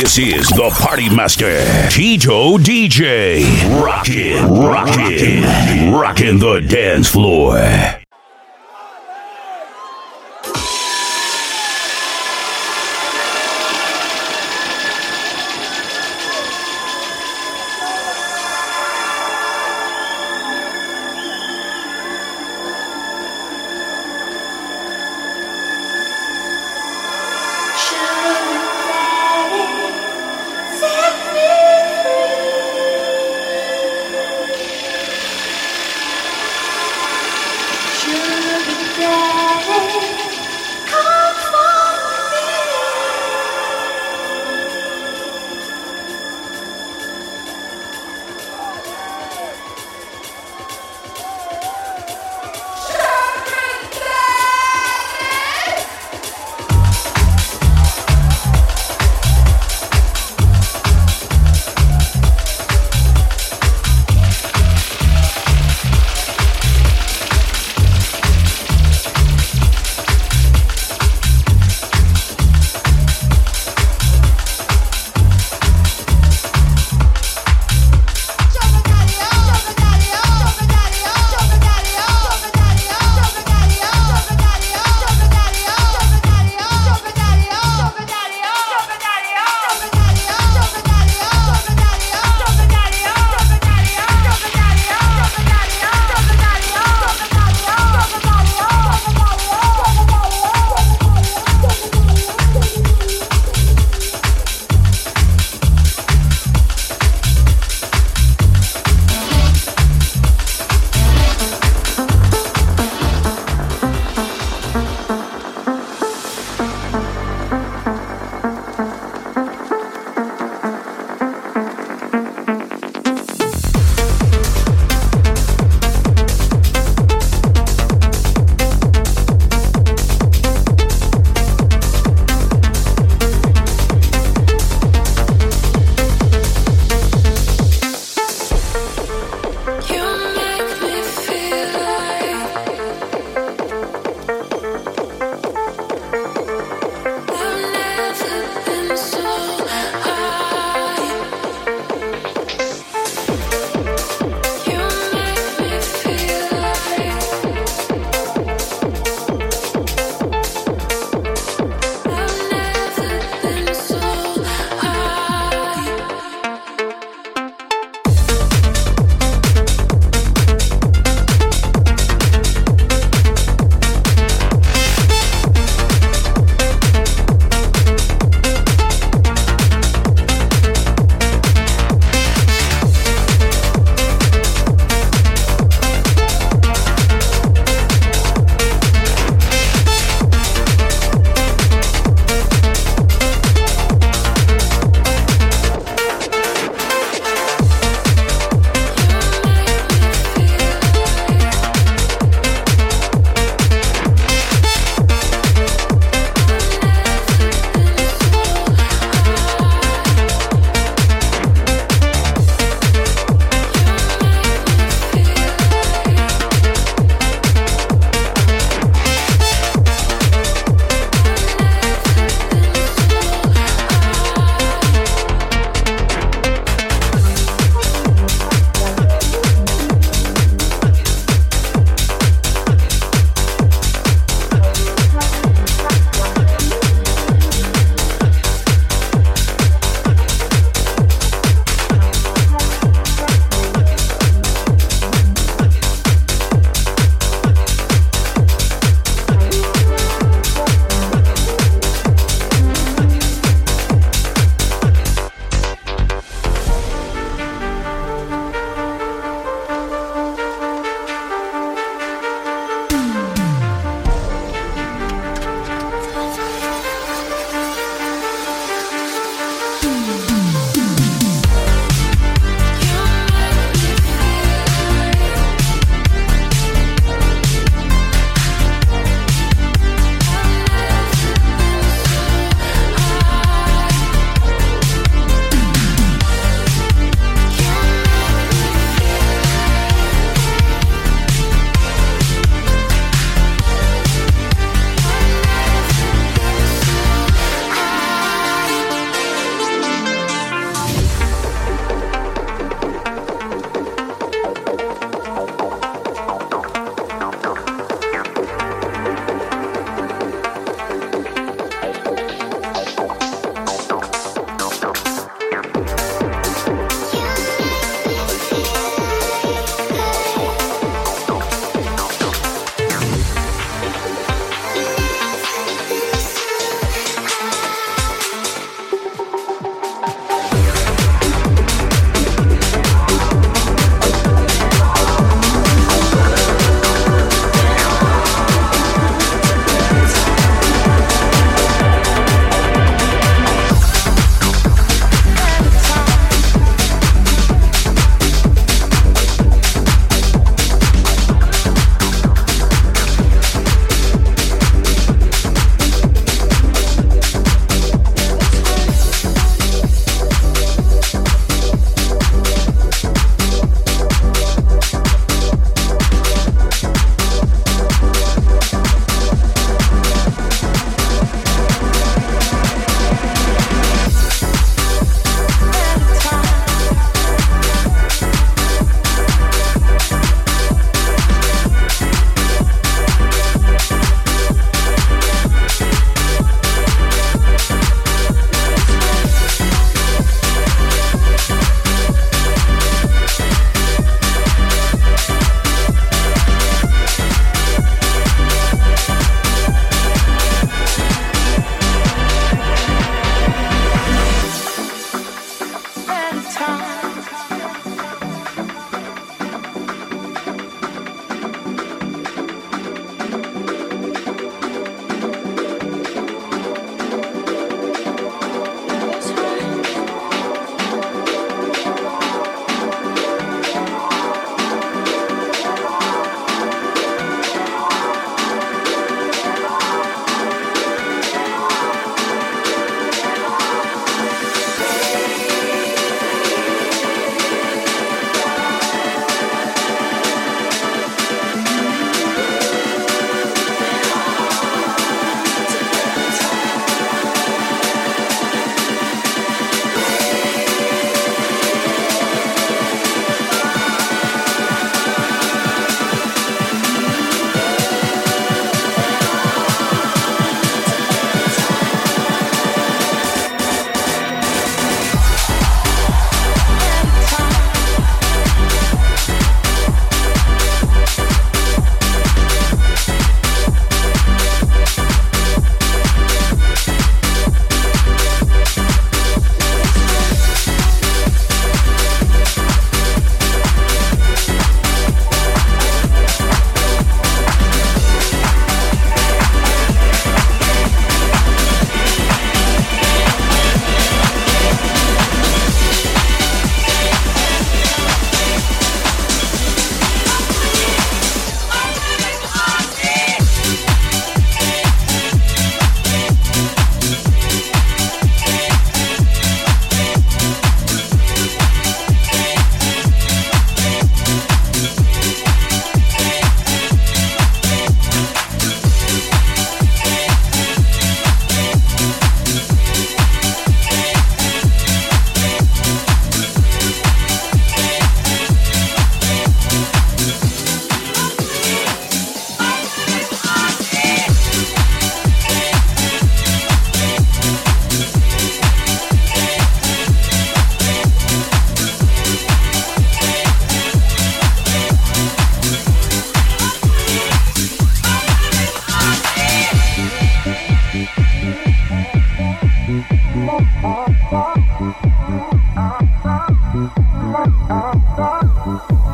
This is the Party Master, Tito DJ. Rockin', rockin', rockin' the dance floor.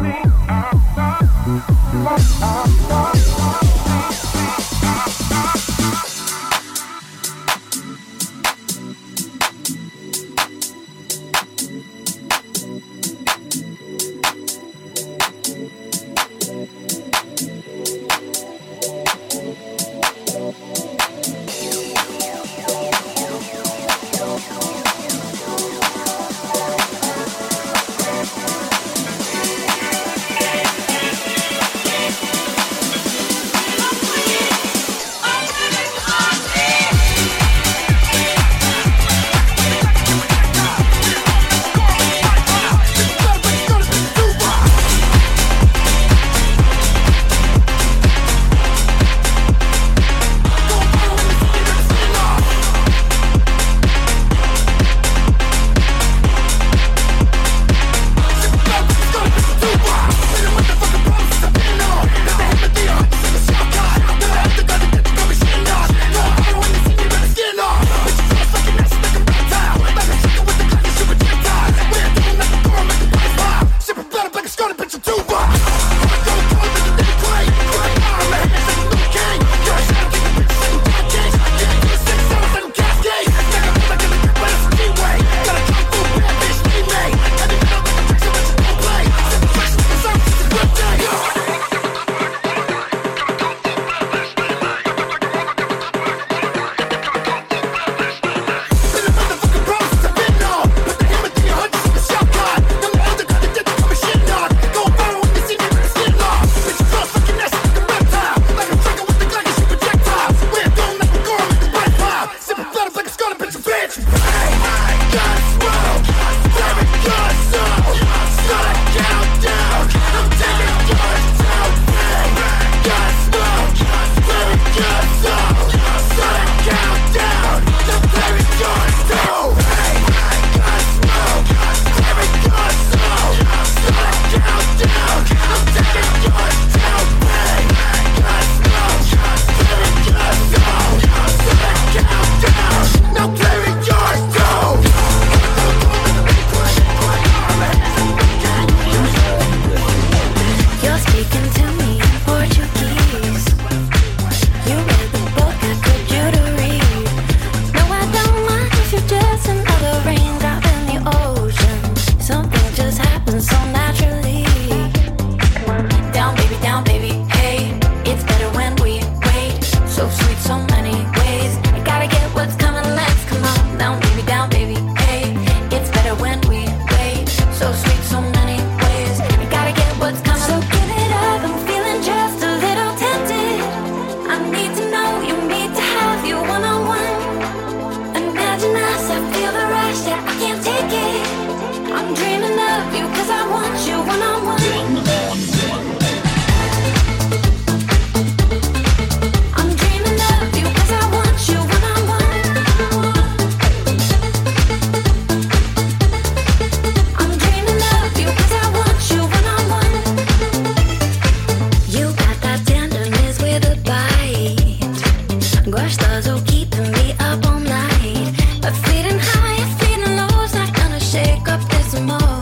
Thank you. more.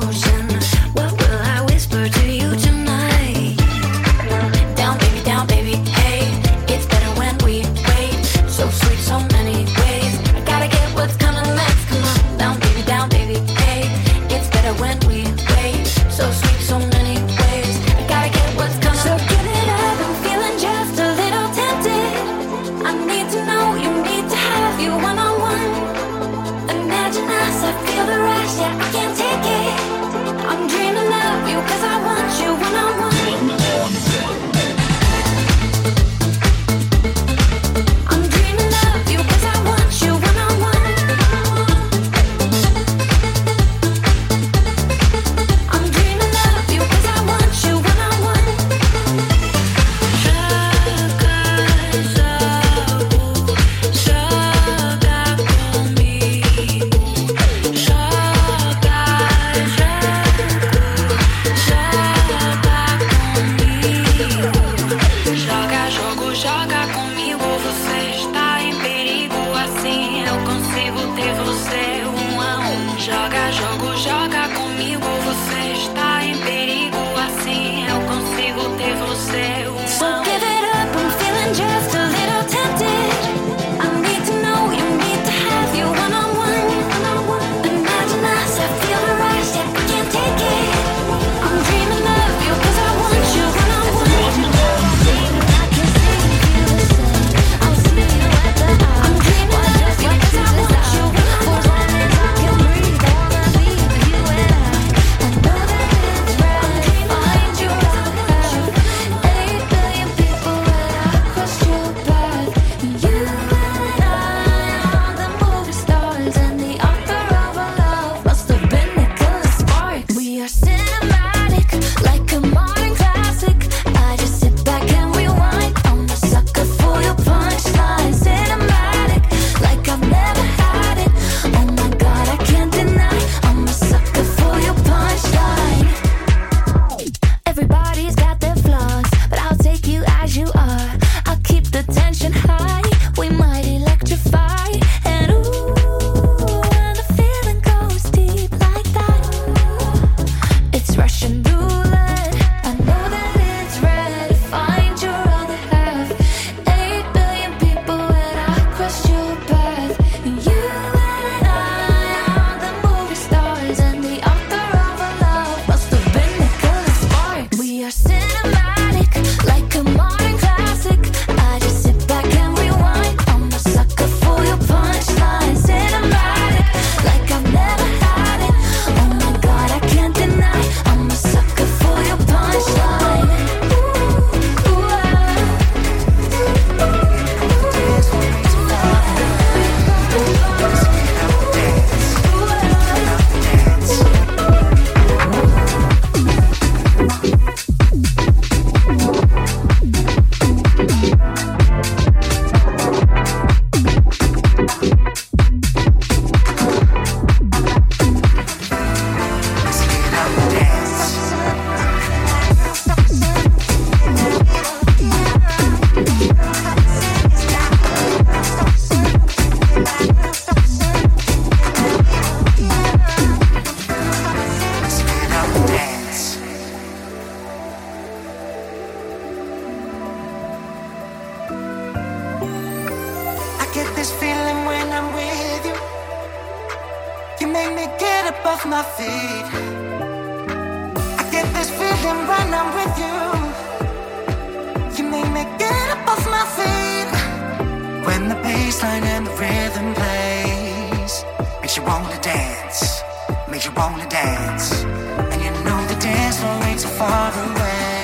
feet. I get this feeling when I'm with you. You make me get up off my feet. When the bassline and the rhythm plays, makes you wanna dance, makes you wanna dance, and you know the dance floor ain't so far away.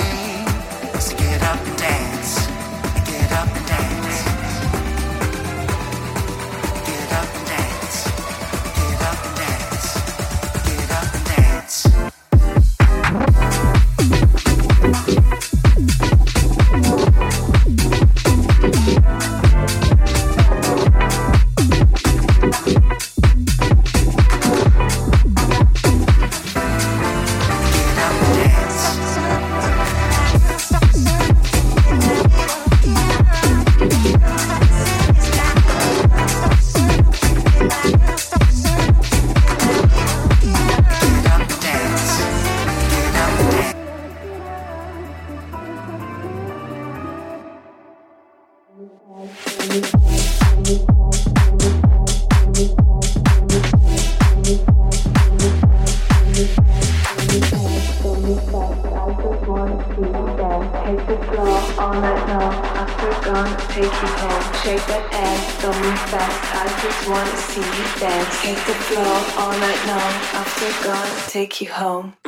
take you home.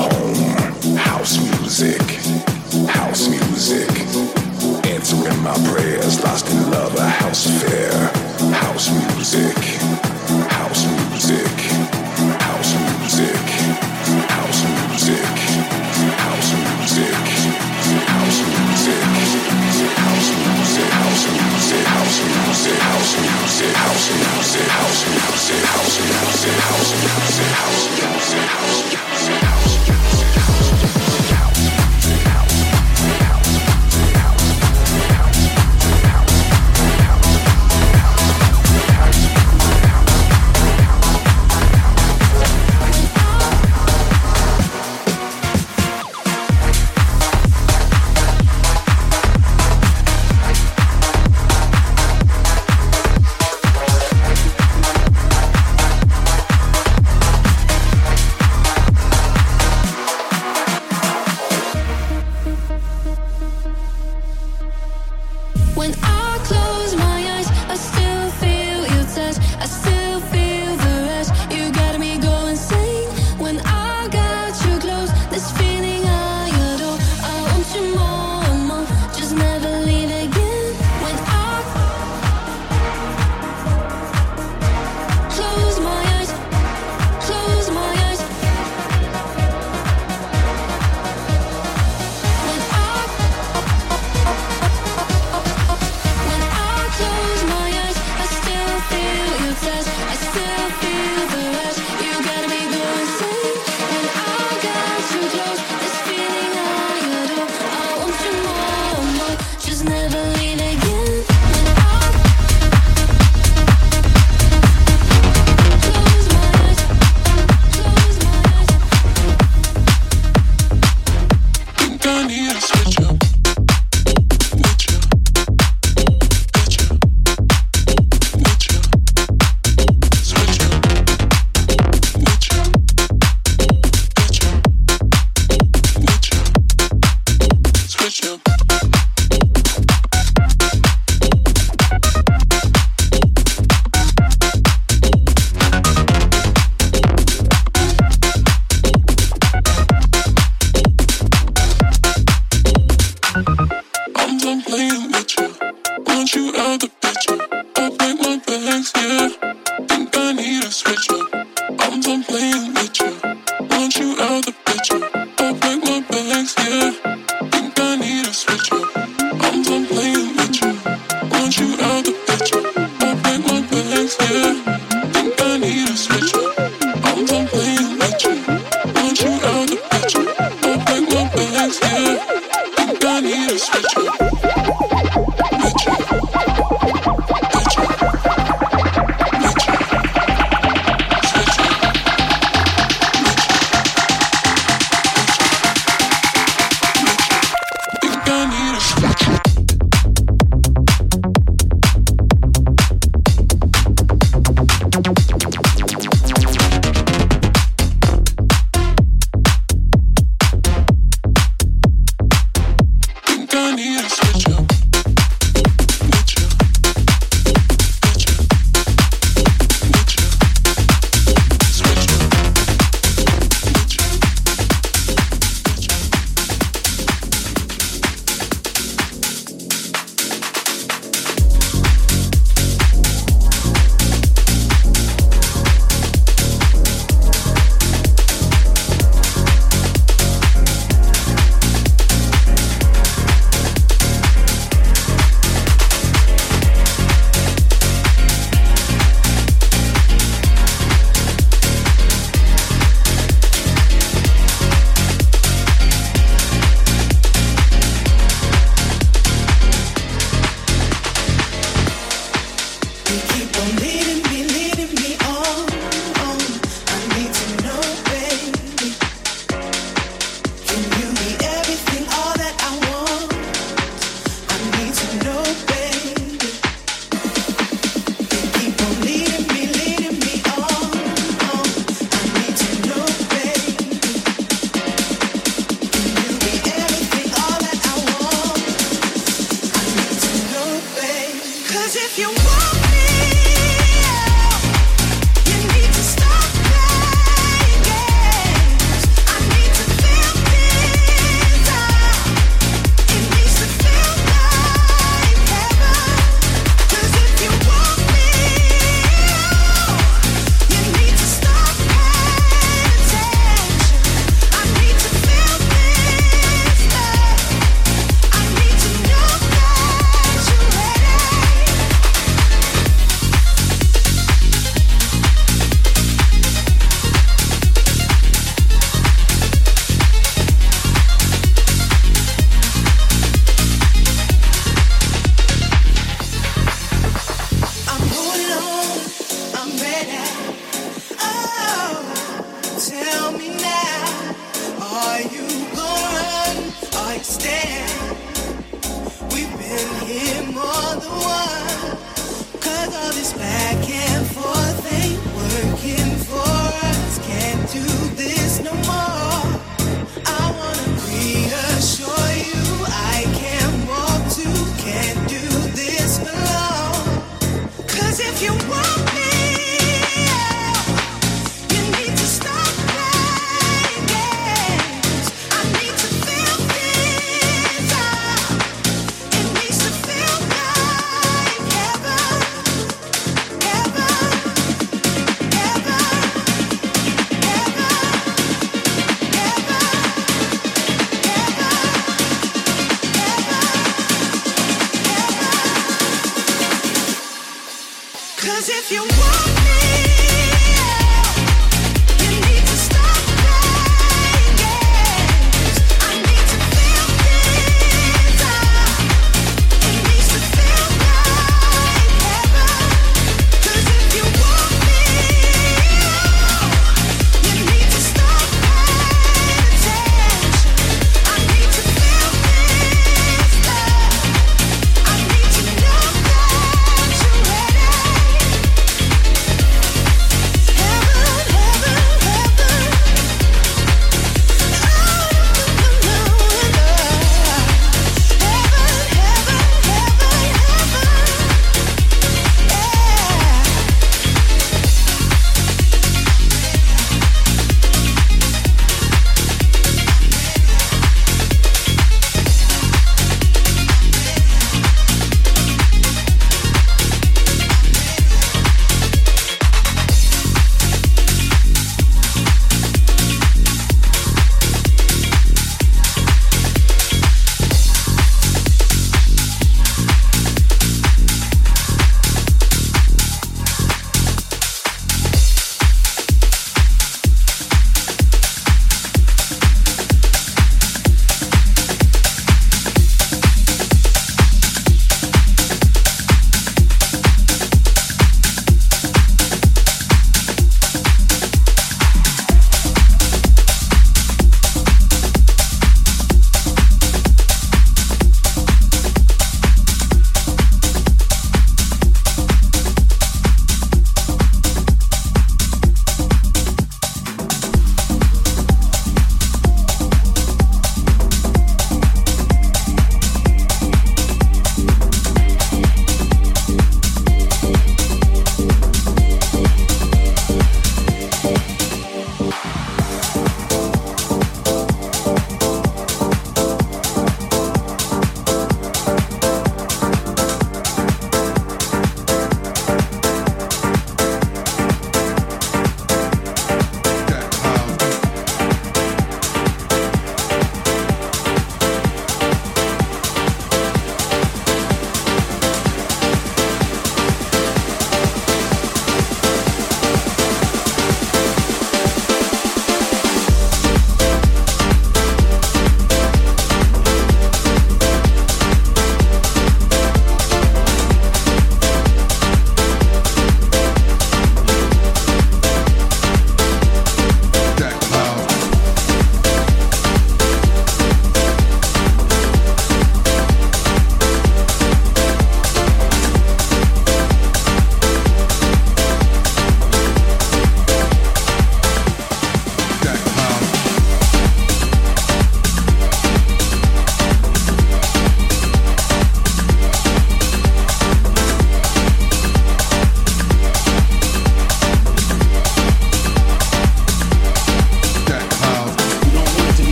need a switch up.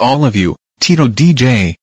All of you, Tito DJ.